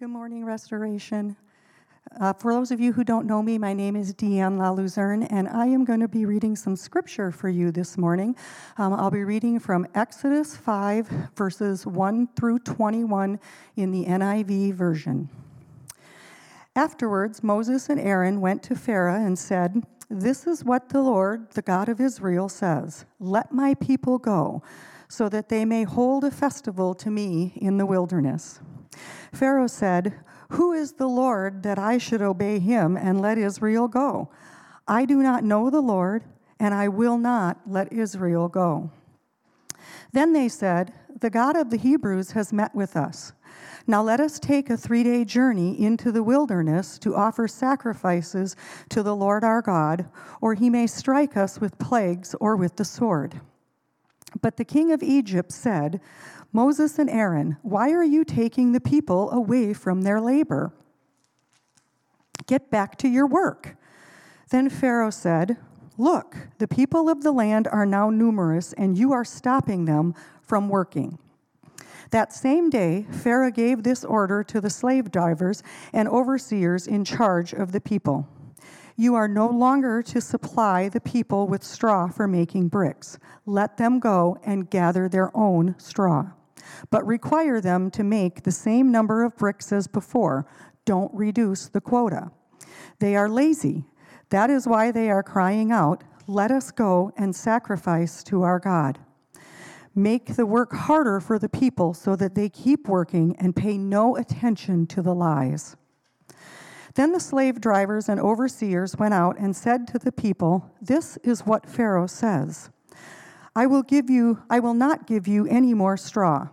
Good morning, Restoration. Uh, for those of you who don't know me, my name is Deanne LaLuzerne, and I am going to be reading some scripture for you this morning. Um, I'll be reading from Exodus 5, verses 1 through 21 in the NIV version. Afterwards, Moses and Aaron went to Pharaoh and said, This is what the Lord, the God of Israel, says Let my people go, so that they may hold a festival to me in the wilderness. Pharaoh said, Who is the Lord that I should obey him and let Israel go? I do not know the Lord, and I will not let Israel go. Then they said, The God of the Hebrews has met with us. Now let us take a three day journey into the wilderness to offer sacrifices to the Lord our God, or he may strike us with plagues or with the sword. But the king of Egypt said, Moses and Aaron, why are you taking the people away from their labor? Get back to your work. Then Pharaoh said, Look, the people of the land are now numerous, and you are stopping them from working. That same day, Pharaoh gave this order to the slave drivers and overseers in charge of the people You are no longer to supply the people with straw for making bricks. Let them go and gather their own straw but require them to make the same number of bricks as before. Don't reduce the quota. They are lazy. That is why they are crying out, Let us go and sacrifice to our God. Make the work harder for the people so that they keep working and pay no attention to the lies. Then the slave drivers and overseers went out and said to the people, This is what Pharaoh says. I will give you I will not give you any more straw.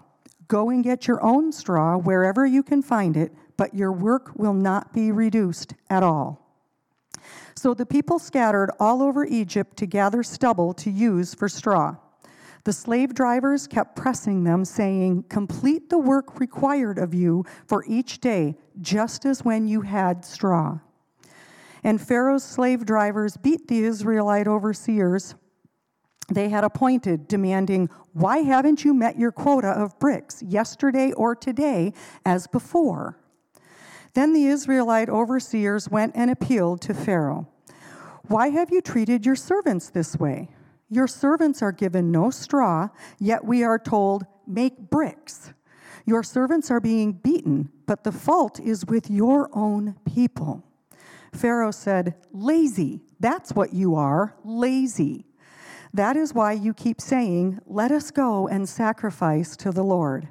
Go and get your own straw wherever you can find it, but your work will not be reduced at all. So the people scattered all over Egypt to gather stubble to use for straw. The slave drivers kept pressing them, saying, Complete the work required of you for each day, just as when you had straw. And Pharaoh's slave drivers beat the Israelite overseers they had appointed, demanding, Why haven't you met your quota of bricks yesterday or today as before? Then the Israelite overseers went and appealed to Pharaoh. Why have you treated your servants this way? Your servants are given no straw, yet we are told, Make bricks. Your servants are being beaten, but the fault is with your own people. Pharaoh said, Lazy. That's what you are, lazy. That is why you keep saying, Let us go and sacrifice to the Lord.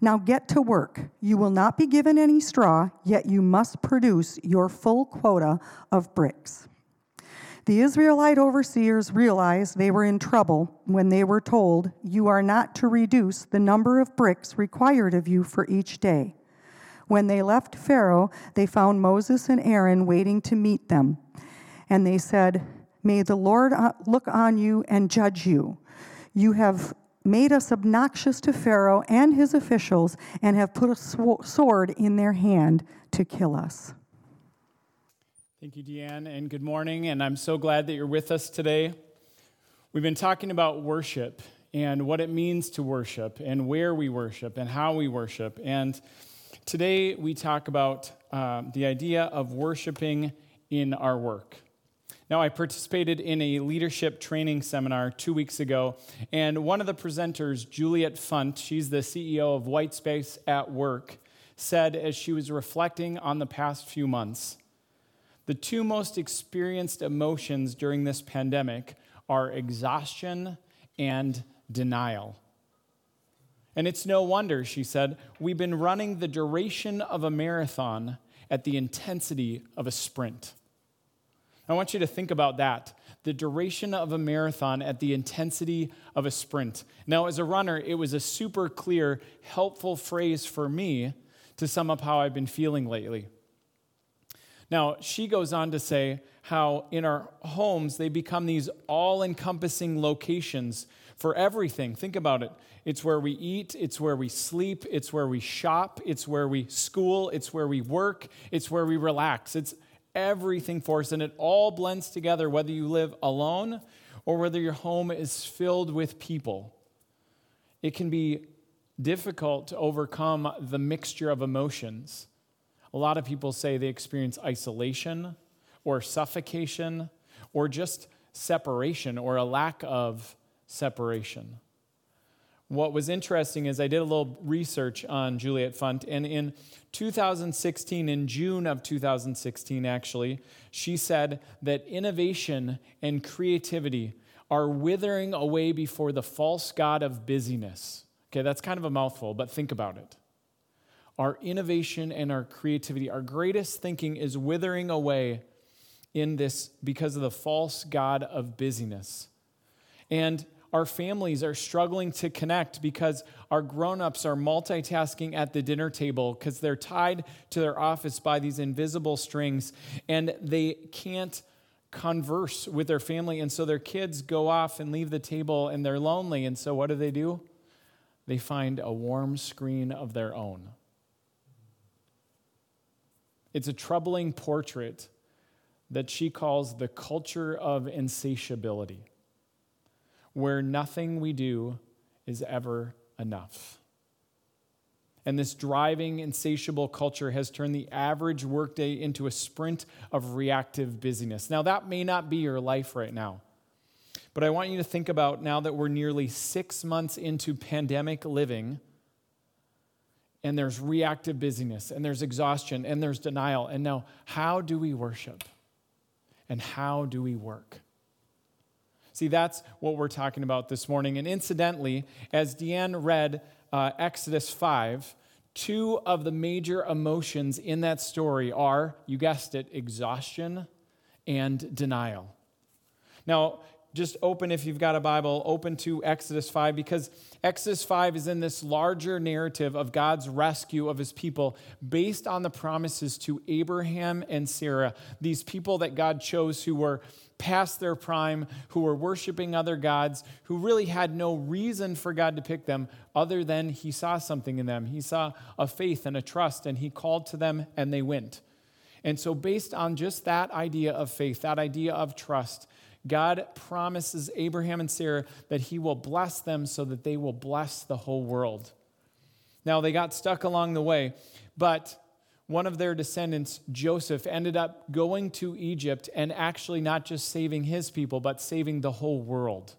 Now get to work. You will not be given any straw, yet you must produce your full quota of bricks. The Israelite overseers realized they were in trouble when they were told, You are not to reduce the number of bricks required of you for each day. When they left Pharaoh, they found Moses and Aaron waiting to meet them. And they said, May the Lord uh, look on you and judge you. You have made us obnoxious to Pharaoh and his officials and have put a sword in their hand to kill us. Thank you, Deanne, and good morning. And I'm so glad that you're with us today. We've been talking about worship and what it means to worship and where we worship and how we worship. And today we talk about uh, the idea of worshiping in our work. Now, I participated in a leadership training seminar two weeks ago, and one of the presenters, Juliet Funt, she's the CEO of Whitespace at Work, said as she was reflecting on the past few months the two most experienced emotions during this pandemic are exhaustion and denial. And it's no wonder, she said, we've been running the duration of a marathon at the intensity of a sprint. I want you to think about that the duration of a marathon at the intensity of a sprint. Now, as a runner, it was a super clear, helpful phrase for me to sum up how I've been feeling lately. Now, she goes on to say how in our homes, they become these all encompassing locations for everything. Think about it. It's where we eat, it's where we sleep, it's where we shop, it's where we school, it's where we work, it's where we relax. It's everything for us, and it all blends together, whether you live alone or whether your home is filled with people. It can be difficult to overcome the mixture of emotions a lot of people say they experience isolation or suffocation or just separation or a lack of separation. What was interesting is I did a little research on Juliet Funt, and in 2016, in June of 2016, actually, she said that innovation and creativity are withering away before the false god of busyness. Okay, that's kind of a mouthful, but think about it. Our innovation and our creativity, our greatest thinking is withering away in this because of the false God of busyness. And our families are struggling to connect because our grown-ups are multitasking at the dinner table because they're tied to their office by these invisible strings and they can't converse with their family and so their kids go off and leave the table and they're lonely and so what do they do? They find a warm screen of their own. It's a troubling portrait that she calls the culture of insatiability, where nothing we do is ever enough. And this driving, insatiable culture has turned the average workday into a sprint of reactive busyness. Now, that may not be your life right now, but I want you to think about now that we're nearly six months into pandemic living, and there's reactive busyness, and there's exhaustion, and there's denial. And now, how do we worship? and how do we work? See, that's what we're talking about this morning. And incidentally, as Deanne read uh, Exodus 5, two of the major emotions in that story are, you guessed it, exhaustion and denial. Now, just open if you've got a Bible, open to Exodus 5 because Exodus 5 is in this larger narrative of God's rescue of his people based on the promises to Abraham and Sarah, these people that God chose who were past their prime, who were worshiping other gods, who really had no reason for God to pick them other than he saw something in them. He saw a faith and a trust, and he called to them and they went. And so, based on just that idea of faith, that idea of trust, God promises Abraham and Sarah that he will bless them so that they will bless the whole world. Now, they got stuck along the way, but one of their descendants, Joseph, ended up going to Egypt and actually not just saving his people, but saving the whole world.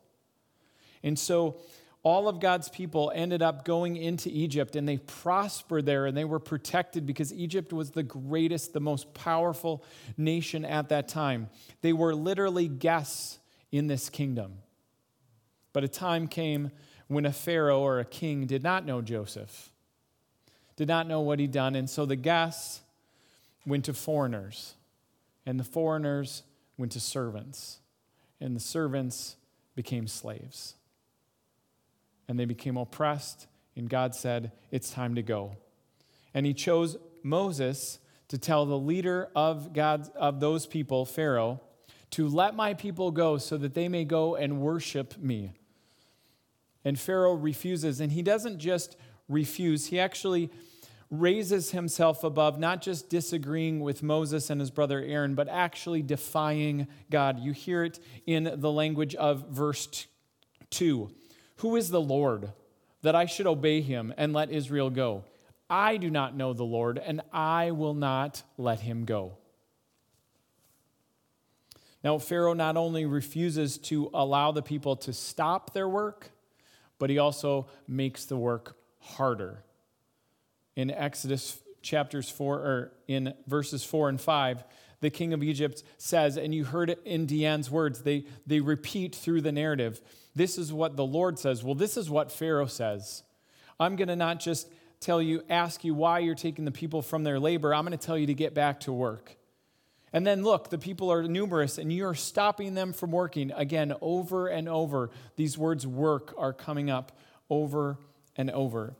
And so all of God's people ended up going into Egypt and they prospered there and they were protected because Egypt was the greatest, the most powerful nation at that time. They were literally guests in this kingdom. But a time came when a Pharaoh or a king did not know Joseph, did not know what he'd done, and so the guests went to foreigners, and the foreigners went to servants, and the servants became slaves and they became oppressed, and God said, It's time to go. And he chose Moses to tell the leader of God of those people, Pharaoh, to let my people go so that they may go and worship me. And Pharaoh refuses, and he doesn't just refuse, he actually raises himself above not just disagreeing with Moses and his brother Aaron, but actually defying God. You hear it in the language of verse 2. Who is the Lord that I should obey him and let Israel go? I do not know the Lord, and I will not let him go. Now, Pharaoh not only refuses to allow the people to stop their work, but he also makes the work harder. In Exodus chapters 4, or in verses 4 and 5, the king of Egypt says, and you heard it in Deanne's words, they, they repeat through the narrative. This is what the Lord says. Well, this is what Pharaoh says. I'm going to not just tell you, ask you why you're taking the people from their labor, I'm going to tell you to get back to work. And then look, the people are numerous and you're stopping them from working. Again, over and over, these words work are coming up over and over.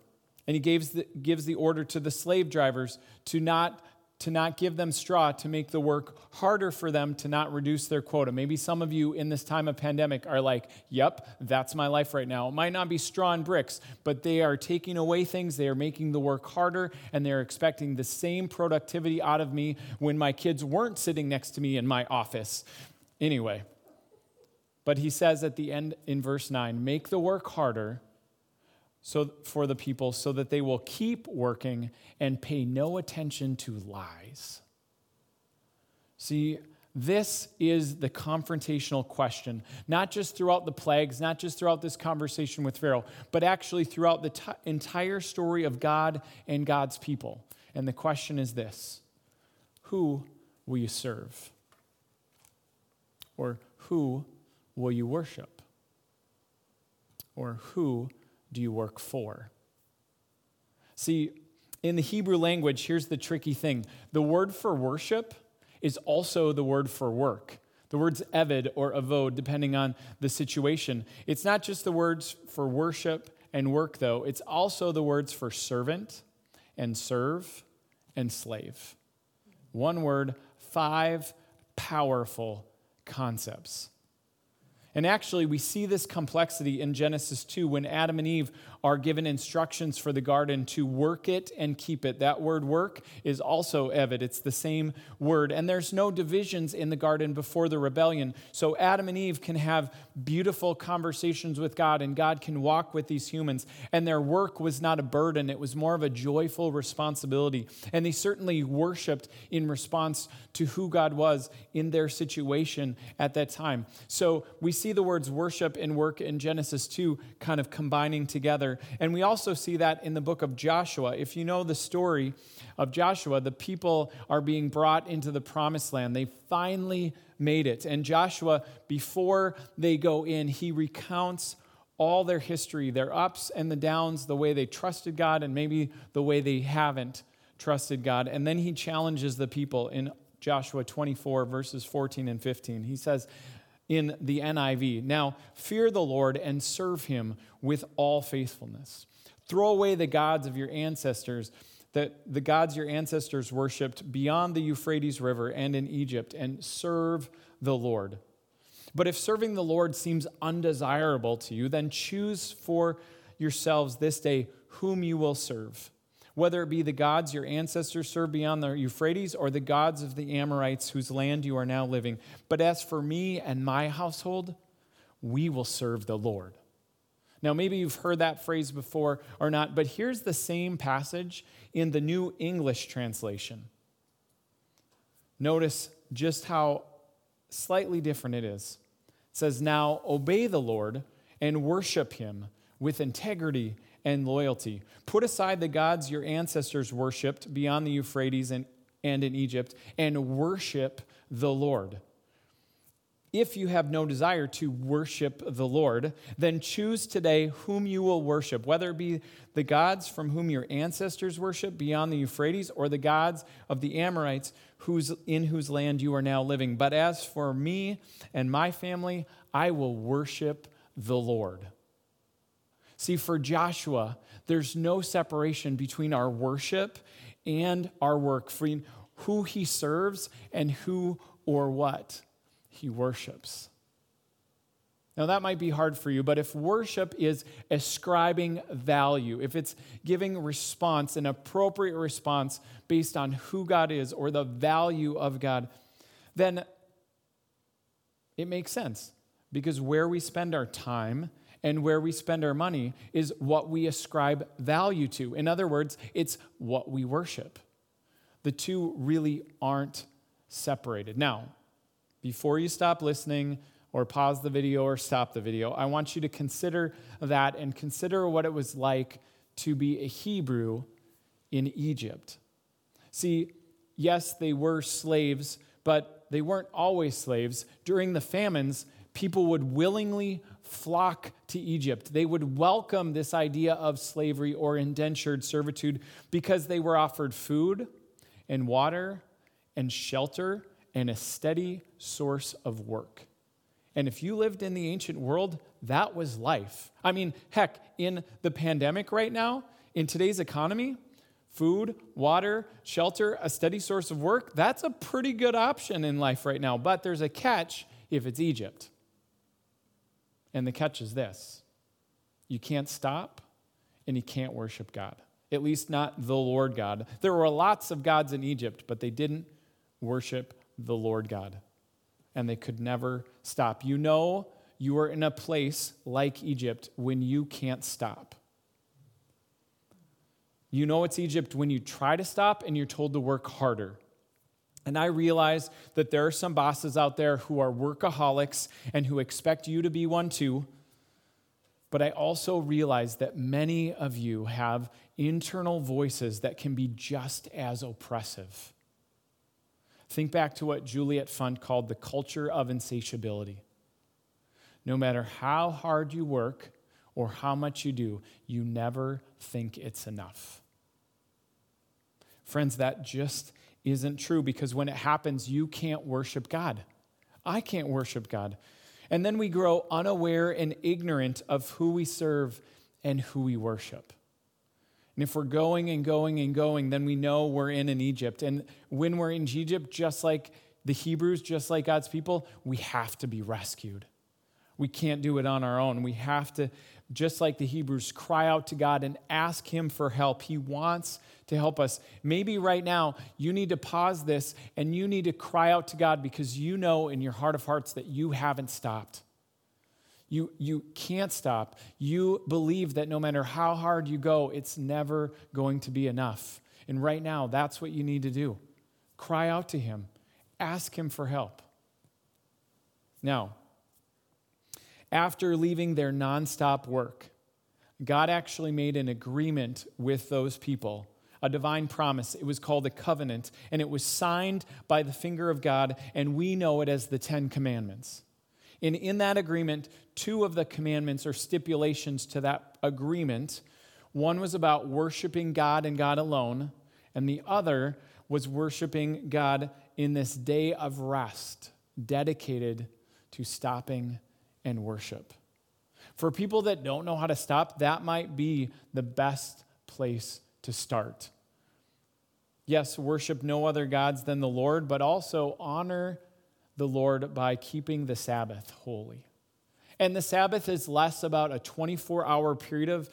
And he gives the, gives the order to the slave drivers to not to not give them straw to make the work harder for them to not reduce their quota. Maybe some of you in this time of pandemic are like, yep, that's my life right now. It might not be straw and bricks, but they are taking away things. They are making the work harder, and they're expecting the same productivity out of me when my kids weren't sitting next to me in my office. Anyway, but he says at the end in verse 9 make the work harder, so for the people so that they will keep working and pay no attention to lies. See, this is the confrontational question, not just throughout the plagues, not just throughout this conversation with Pharaoh, but actually throughout the t- entire story of God and God's people. And the question is this Who will you serve? Or who will you worship? Or who do you work for? See, in the Hebrew language, here's the tricky thing the word for worship is also the word for work. The word's eved or avod, depending on the situation. It's not just the words for worship and work, though, it's also the words for servant and serve and slave. One word, five powerful concepts. And actually, we see this complexity in Genesis 2 when Adam and Eve are given instructions for the garden to work it and keep it. That word work is also Eved, it's the same word. And there's no divisions in the garden before the rebellion. So Adam and Eve can have beautiful conversations with God, and God can walk with these humans. And their work was not a burden, it was more of a joyful responsibility. And they certainly worshiped in response to who God was in their situation at that time. So we see the words worship and work in Genesis 2 kind of combining together. And we also see that in the book of Joshua. If you know the story of Joshua, the people are being brought into the promised land. They finally made it. And Joshua, before they go in, he recounts all their history, their ups and the downs, the way they trusted God and maybe the way they haven't trusted God. And then he challenges the people in Joshua 24, verses 14 and 15. He says in the NIV, Now fear the Lord and serve him with all faithfulness. Throw away the gods of your ancestors, that the gods your ancestors worshiped beyond the Euphrates River and in Egypt, and serve the Lord. But if serving the Lord seems undesirable to you, then choose for yourselves this day whom you will serve whether it be the gods your ancestors served beyond the Euphrates or the gods of the Amorites whose land you are now living. But as for me and my household, we will serve the Lord. Now, maybe you've heard that phrase before or not, but here's the same passage in the New English translation. Notice just how slightly different it is. It says, Now obey the Lord and worship him with integrity and loyalty. Put aside the gods your ancestors worshiped beyond the Euphrates and, and in Egypt and worship the Lord. If you have no desire to worship the Lord, then choose today whom you will worship, whether it be the gods from whom your ancestors worshiped beyond the Euphrates or the gods of the Amorites whose, in whose land you are now living. But as for me and my family, I will worship the Lord. See, for Joshua, there's no separation between our worship and our work, for who he serves and who or what he worships. Now, that might be hard for you, but if worship is ascribing value, if it's giving response, an appropriate response based on who God is or the value of God, then it makes sense because where we spend our time and where we spend our money is what we ascribe value to. In other words, it's what we worship. The two really aren't separated. Now, before you stop listening or pause the video or stop the video, I want you to consider that and consider what it was like to be a Hebrew in Egypt. See, yes, they were slaves, but they weren't always slaves. During the famines, people would willingly flock to Egypt. They would welcome this idea of slavery or indentured servitude because they were offered food and water and shelter and a steady source of work. And if you lived in the ancient world, that was life. I mean, heck, in the pandemic right now, in today's economy, food, water, shelter, a steady source of work, that's a pretty good option in life right now. But there's a catch if it's Egypt. And the catch is this you can't stop and you can't worship God, at least not the Lord God. There were lots of gods in Egypt, but they didn't worship the Lord God. And they could never stop. You know, you are in a place like Egypt when you can't stop You know it's Egypt when you try to stop and you're told to work harder. And I realize that there are some bosses out there who are workaholics and who expect you to be one too. But I also realize that many of you have internal voices that can be just as oppressive. Think back to what Juliet Funt called the culture of insatiability. No matter how hard you work or how much you do, you never think it's enough. Friends, that just isn't true because when it happens, you can't worship God. I can't worship God. And then we grow unaware and ignorant of who we serve and who we worship. And if we're going and going and going, then we know we're in an Egypt. And when we're in Egypt, just like the Hebrews, just like God's people, we have to be rescued. We can't do it on our own. We have to, just like the Hebrews, cry out to God and ask Him for help. He wants to help us. Maybe right now you need to pause this and you need to cry out to God because you know in your heart of hearts that you haven't stopped. You, you can't stop. You believe that no matter how hard you go, it's never going to be enough. And right now, that's what you need to do. Cry out to Him, ask Him for help. Now, after leaving their nonstop work, God actually made an agreement with those people, a divine promise. It was called a covenant, and it was signed by the finger of God, and we know it as the Ten Commandments. And in that agreement, two of the commandments or stipulations to that agreement one was about worshiping God and God alone, and the other was worshiping God in this day of rest dedicated to stopping and worship. For people that don't know how to stop, that might be the best place to start. Yes, worship no other gods than the Lord, but also honor the Lord by keeping the Sabbath holy. And the Sabbath is less about a 24 hour period of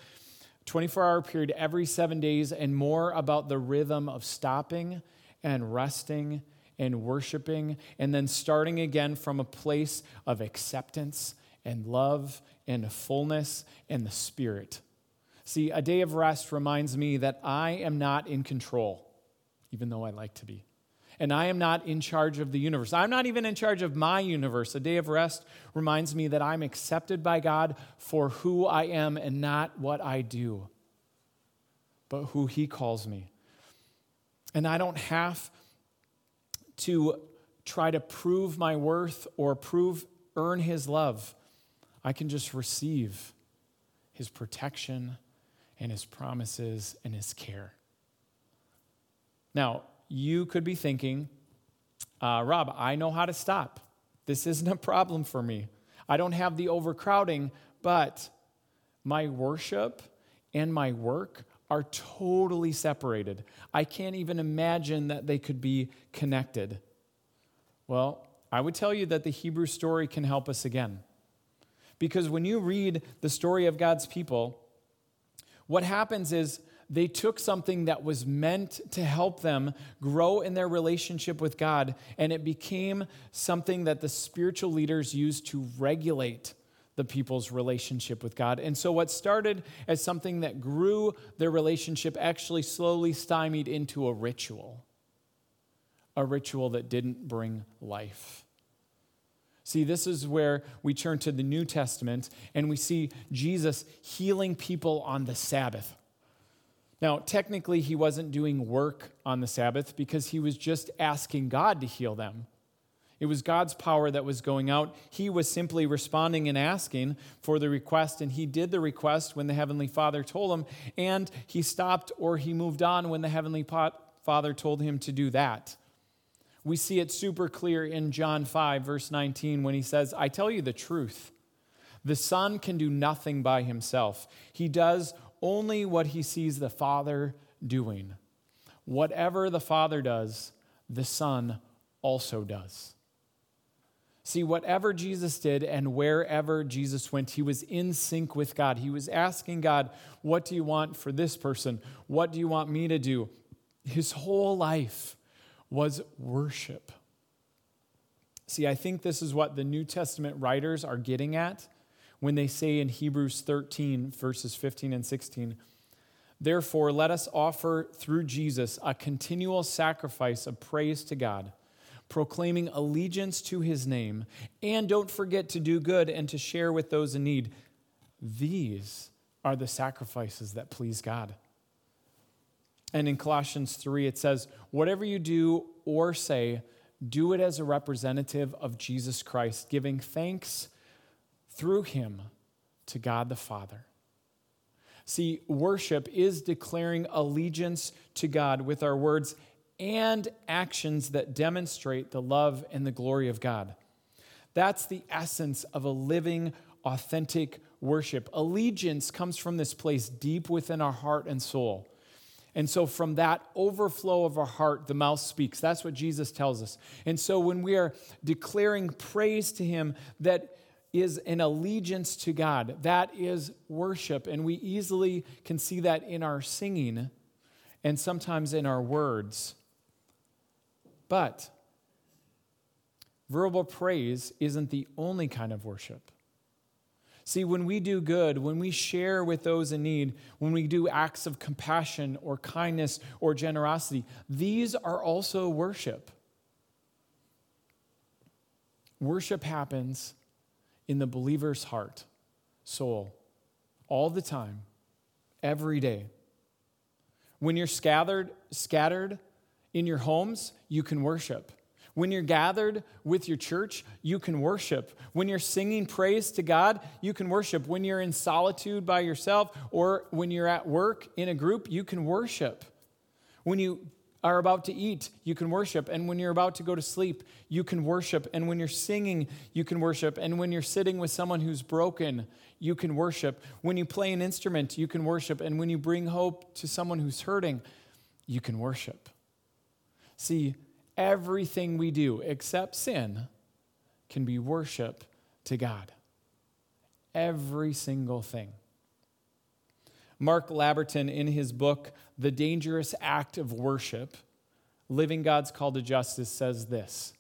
24 hour period every seven days and more about the rhythm of stopping and resting and worshiping and then starting again from a place of acceptance and love and fullness and the Spirit. See, a day of rest reminds me that I am not in control, even though I like to be and I am not in charge of the universe. I'm not even in charge of my universe. A day of rest reminds me that I'm accepted by God for who I am and not what I do, but who He calls me. And I don't have to try to prove my worth or prove earn his love. I can just receive his protection and his promises and his care. Now, you could be thinking, uh, Rob, I know how to stop. This isn't a problem for me. I don't have the overcrowding, but my worship and my work are totally separated. I can't even imagine that they could be connected. Well, I would tell you that the Hebrew story can help us again. Because when you read the story of God's people, what happens is they took something that was meant to help them grow in their relationship with God, and it became something that the spiritual leaders used to regulate the people's relationship with God. And so, what started as something that grew their relationship actually slowly stymied into a ritual, a ritual that didn't bring life. See, this is where we turn to the New Testament and we see Jesus healing people on the Sabbath. Now, technically, he wasn't doing work on the Sabbath because he was just asking God to heal them. It was God's power that was going out. He was simply responding and asking for the request, and he did the request when the Heavenly Father told him, and he stopped or he moved on when the Heavenly Father told him to do that. We see it super clear in John 5, verse 19, when he says, I tell you the truth. The Son can do nothing by himself. He does only what he sees the Father doing. Whatever the Father does, the Son also does. See, whatever Jesus did and wherever Jesus went, he was in sync with God. He was asking God, What do you want for this person? What do you want me to do? His whole life was worship. See, I think this is what the New Testament writers are getting at when they say in Hebrews 13, verses 15 and 16, Therefore, let us offer through Jesus a continual sacrifice of praise to God, proclaiming allegiance to his name, and don't forget to do good and to share with those in need. These are the sacrifices that please God. And in Colossians 3, it says, Whatever you do or say, do it as a representative of Jesus Christ, giving thanks through him to God the Father. See, worship is declaring allegiance to God with our words and actions that demonstrate the love and the glory of God. That's the essence of a living, authentic worship. Allegiance comes from this place deep within our heart and soul. And so, from that overflow of our heart, the mouth speaks. That's what Jesus tells us. And so, when we are declaring praise to Him, that is an allegiance to God. That is worship. And we easily can see that in our singing and sometimes in our words. But verbal praise isn't the only kind of worship. See, when we do good, when we share with those in need, when we do acts of compassion or kindness or generosity, these are also worship. Worship happens in the believer's heart, soul, all the time, every day. When you're scattered, scattered in your homes, you can worship. When you're gathered with your church, you can worship. When you're singing praise to God, you can worship. When you're in solitude by yourself or when you're at work in a group, you can worship. When you are about to eat, you can worship. And when you're about to go to sleep, you can worship. And when you're singing, you can worship. And when you're sitting with someone who's broken, you can worship. When you play an instrument, you can worship. And when you bring hope to someone who's hurting, you can worship. See, everything we do except sin can be worship to God. Every single thing. Mark Labberton, in his book, The Dangerous Act of Worship Living God's Call to Justice, says this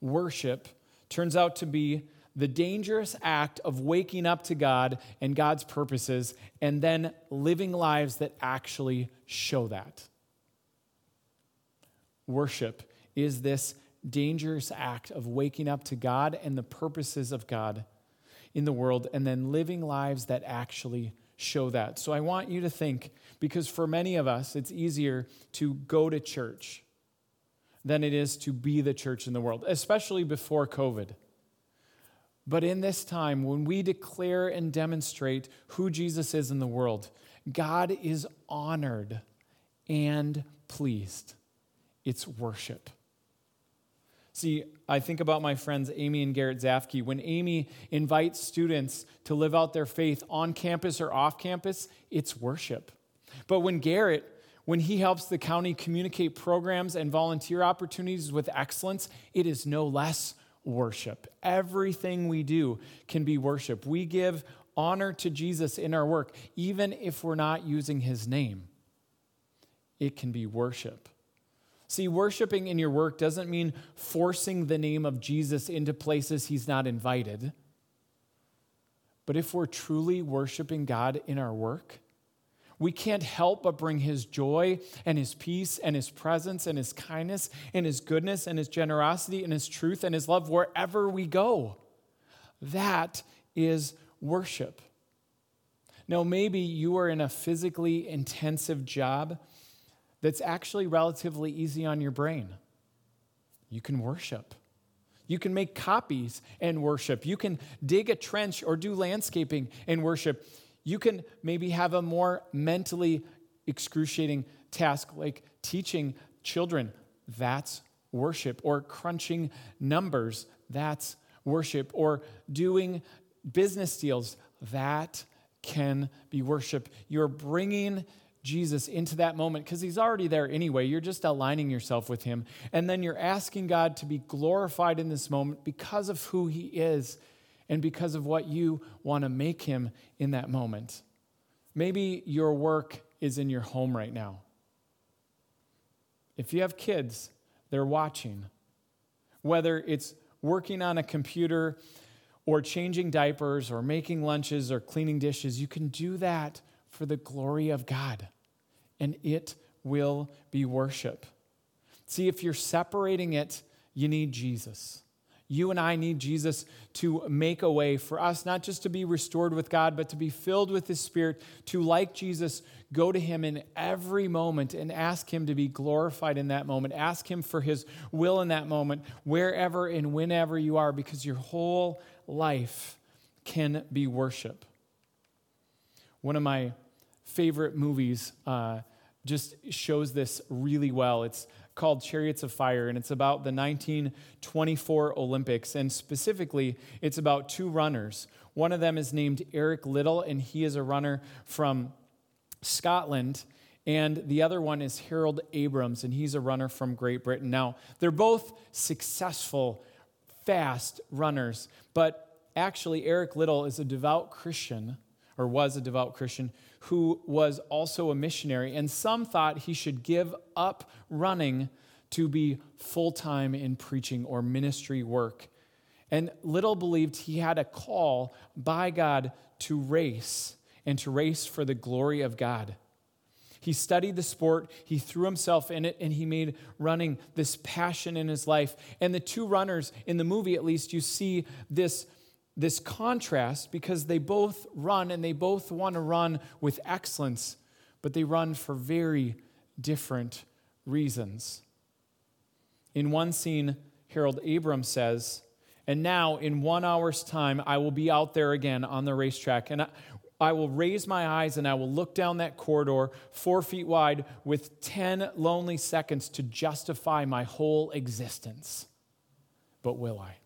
Worship turns out to be the dangerous act of waking up to God and God's purposes and then living lives that actually show that. Worship is this dangerous act of waking up to God and the purposes of God in the world and then living lives that actually show that. So I want you to think, because for many of us, it's easier to go to church than it is to be the church in the world, especially before COVID. But in this time, when we declare and demonstrate who Jesus is in the world, God is honored and pleased. It's worship. See, I think about my friends Amy and Garrett Zafke. When Amy invites students to live out their faith on campus or off campus, it's worship. But when Garrett, when he helps the county communicate programs and volunteer opportunities with excellence, it is no less worship. Everything we do can be worship. We give honor to Jesus in our work, even if we're not using his name. It can be worship. See, worshiping in your work doesn't mean forcing the name of Jesus into places he's not invited. But if we're truly worshiping God in our work, we can't help but bring his joy and his peace and his presence and his kindness and his goodness and his generosity and his truth and his love wherever we go. That is worship. Now, maybe you are in a physically intensive job that's actually relatively easy on your brain. You can worship. You can make copies and worship. You can dig a trench or do landscaping and worship. You can maybe have a more mentally excruciating task like teaching children. That's worship. Or crunching numbers. That's worship. Or doing business deals. That can be worship. You're bringing Jesus into that moment because he's already there anyway. You're just aligning yourself with him. And then you're asking God to be glorified in this moment because of who he is and because of what you want to make him in that moment. Maybe your work is in your home right now. If you have kids, they're watching. Whether it's working on a computer or changing diapers or making lunches or cleaning dishes, you can do that for the glory of God, and it will be worship. See, if you're separating it, you need Jesus. You and I need Jesus to make a way for us, not just to be restored with God, but to be filled with His Spirit, to, like Jesus, go to Him in every moment and ask Him to be glorified in that moment. Ask Him for His will in that moment, wherever and whenever you are, because your whole life can be worship. One of my favorite movies uh, just shows this really well. It's called Chariots of Fire, and it's about the 1924 Olympics. And specifically, it's about two runners. One of them is named Eric Liddell, and he is a runner from Scotland. And the other one is Harold Abrahams, and he's a runner from Great Britain. Now, they're both successful, fast runners, but actually, Eric Liddell is a devout Christian, or was a devout Christian, who was also a missionary, and some thought he should give up running to be full time in preaching or ministry work. And Liddell believed he had a call by God to race and to race for the glory of God. He studied the sport, he threw himself in it, and he made running this passion in his life. And the two runners, in the movie at least, you see this this contrast because they both run and they both want to run with excellence, but they run for very different reasons. In one scene, Harold Abrahams says, And now, in one hour's time, I will be out there again on the racetrack, and I will raise my eyes and I will look down that corridor, four feet wide, with 10 lonely seconds to justify my whole existence. But will I?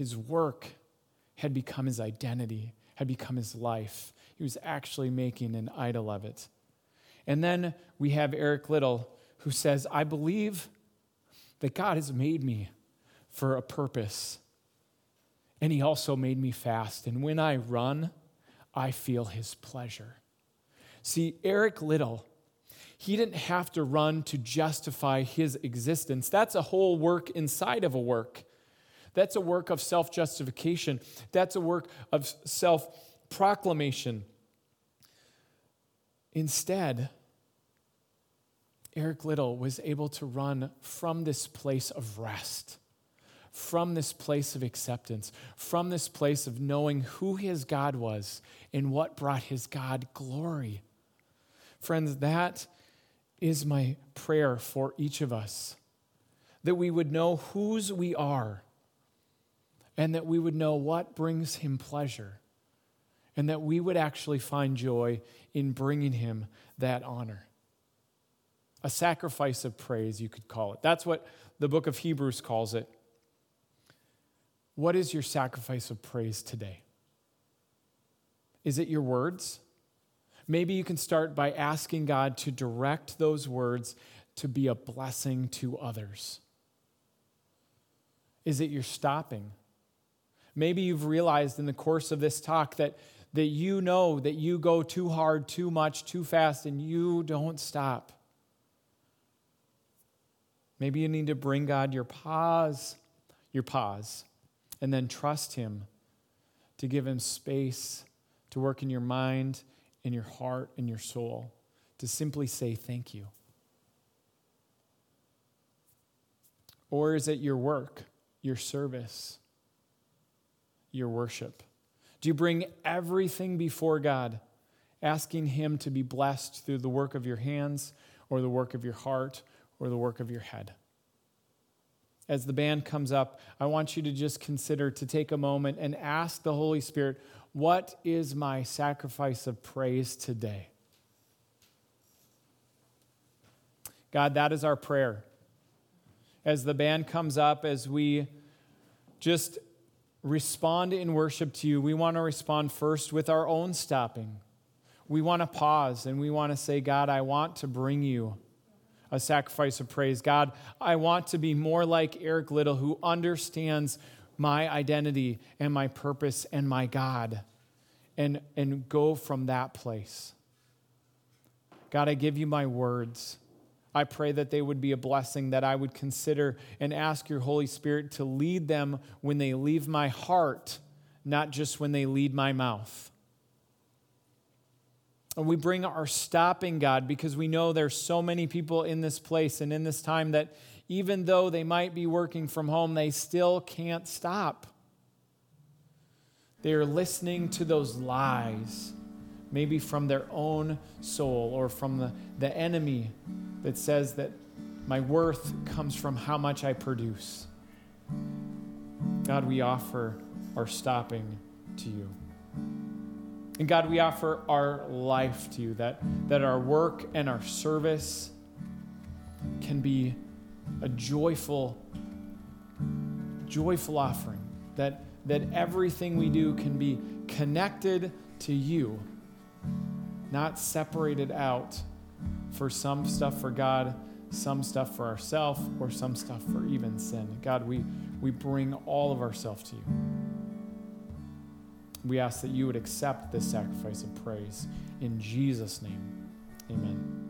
His work had become his identity, had become his life. He was actually making an idol of it. And then we have Eric Liddell, who says, I believe that God has made me for a purpose. And he also made me fast. And when I run, I feel his pleasure. See, Eric Liddell, he didn't have to run to justify his existence. That's a whole work inside of a work. That's a work of self justification, that's a work of self proclamation. Instead, Eric Liddell was able to run from this place of rest, from this place of acceptance, from this place of knowing who his God was and what brought his God glory. Friends, that is my prayer for each of us that we would know whose we are and that we would know what brings him pleasure, and that we would actually find joy in bringing him that honor. A sacrifice of praise, you could call it. That's what the book of Hebrews calls it. What is your sacrifice of praise today? Is it your words? Maybe you can start by asking God to direct those words to be a blessing to others. Is it your stopping? Maybe you've realized in the course of this talk that, that you know that you go too hard, too much, too fast, and you don't stop. Maybe you need to bring God your pause, your pause, and then trust Him to give Him space to work in your mind, in your heart, in your soul, to simply say thank you. Or is it your work, your service? Your worship? Do you bring everything before God, asking Him to be blessed through the work of your hands, or the work of your heart, or the work of your head? As the band comes up, I want you to just consider to take a moment and ask the Holy Spirit, What is my sacrifice of praise today? God, that is our prayer. As the band comes up, as we just respond in worship to you, we want to respond first with our own stopping. We want to pause and we want to say, God, I want to bring you a sacrifice of praise. God, I want to be more like Eric Liddell, who understands my identity and my purpose and my God, and, and go from that place. God, I give you my words. I pray that they would be a blessing, that I would consider and ask your Holy Spirit to lead them when they leave my heart, not just when they lead my mouth. And we bring our stopping, God, because we know there's so many people in this place and in this time that even though they might be working from home, they still can't stop. They're listening to those lies, maybe from their own soul or from the, the enemy that says that my worth comes from how much I produce. God, we offer our stopping to you. And God, we offer our life to you, that, that our work and our service can be a joyful, joyful offering. That, that everything we do can be connected to you, not separated out for some stuff for God, some stuff for ourselves, or some stuff for even sin. God, we, we bring all of ourselves to you. We ask that you would accept this sacrifice of praise. In Jesus' name, amen.